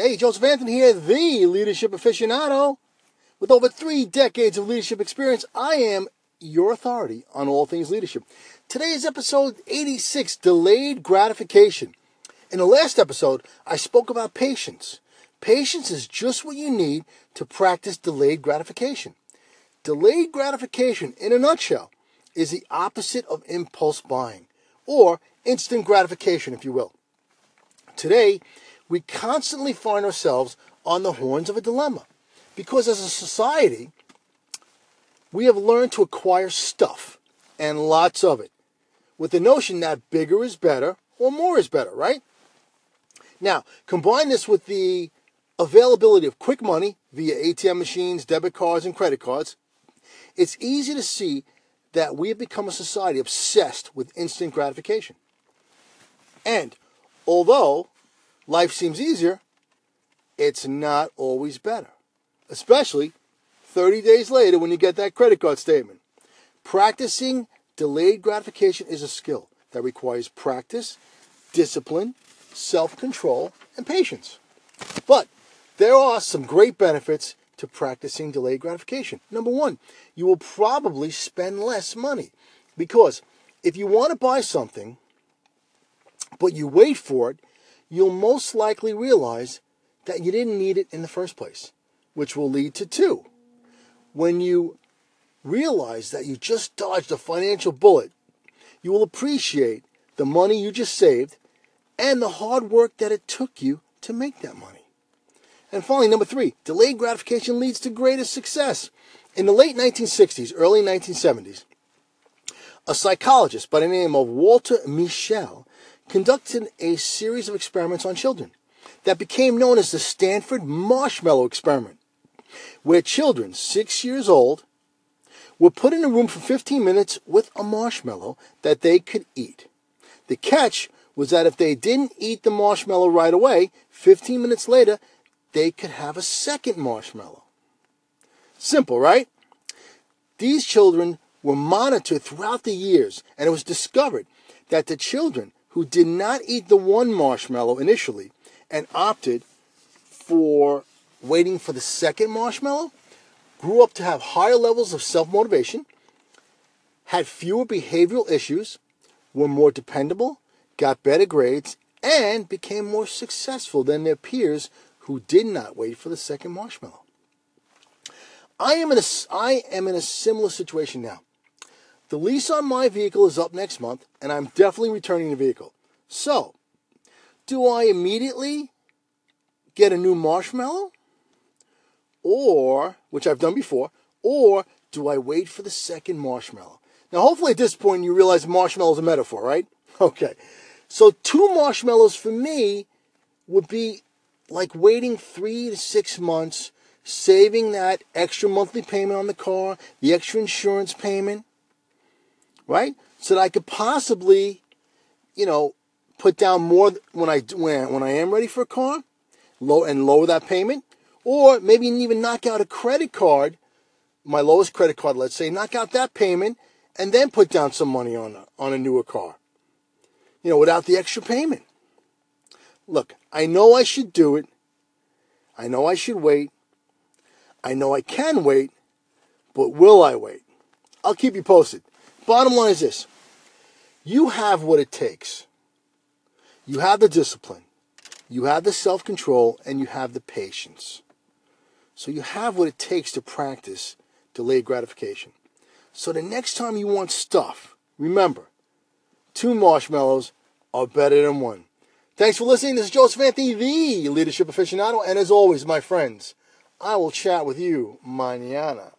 Hey, Joseph Anthony here, the leadership aficionado. With over three decades of leadership experience, I am your authority on all things leadership. Today is episode 86 Delayed Gratification. In the last episode, I spoke about patience. Patience is just what you need to practice delayed gratification. Delayed gratification, in a nutshell, is the opposite of impulse buying, or instant gratification, if you will. Today, we constantly find ourselves on the horns of a dilemma because as a society, we have learned to acquire stuff and lots of it with the notion that bigger is better or more is better, right? Now, combine this with the availability of quick money via ATM machines, debit cards, and credit cards. It's easy to see that we have become a society obsessed with instant gratification. And although life seems easier, it's not always better. Especially 30 days later when you get that credit card statement. Practicing delayed gratification is a skill that requires practice, discipline, self control, and patience. But there are some great benefits to practicing delayed gratification. Number one, you will probably spend less money because if you want to buy something, but you wait for it, you'll most likely realize that you didn't need it in the first place, which will lead to two. When you realize that you just dodged a financial bullet, you will appreciate the money you just saved and the hard work that it took you to make that money. And finally, number three, delayed gratification leads to greater success. In the late 1960s, early 1970s, a psychologist by the name of Walter Mischel conducted a series of experiments on children that became known as the Stanford Marshmallow Experiment, where children six years old were put in a room for 15 minutes with a marshmallow that they could eat. The catch was that if they didn't eat the marshmallow right away, 15 minutes later, they could have a second marshmallow. Simple, right? These children were monitored throughout the years, and it was discovered that the children who did not eat the one marshmallow initially and opted for waiting for the second marshmallow grew up to have higher levels of self motivation, had fewer behavioral issues, were more dependable, got better grades, and became more successful than their peers who did not wait for the second marshmallow. I am in a, I am in a similar situation now. The lease on my vehicle is up next month, and I'm definitely returning the vehicle. So, do I immediately get a new marshmallow? Or, which I've done before, or do I wait for the second marshmallow? Now, hopefully at this point you realize marshmallow is a metaphor, right? Okay. So, two marshmallows for me would be like waiting three to six months, saving that extra monthly payment on the car, the extra insurance payment, right? So that I could possibly, you know, put down more when I when when I am ready for a car, low and lower that payment, or maybe even knock out a credit card, my lowest credit card, let's say, knock out that payment, and then put down some money on a, on a newer car. You know, without the extra payment. Look, I know I should do it. I know I should wait. I know I can wait, but will I wait? I'll keep you posted. Bottom line is this you have what it takes. You have the discipline, you have the self control, and you have the patience. So you have what it takes to practice delayed gratification. So the next time you want stuff, remember, two marshmallows are better than one. Thanks for listening. This is Joseph Anthony, the leadership aficionado. And as always, my friends, I will chat with you mañana.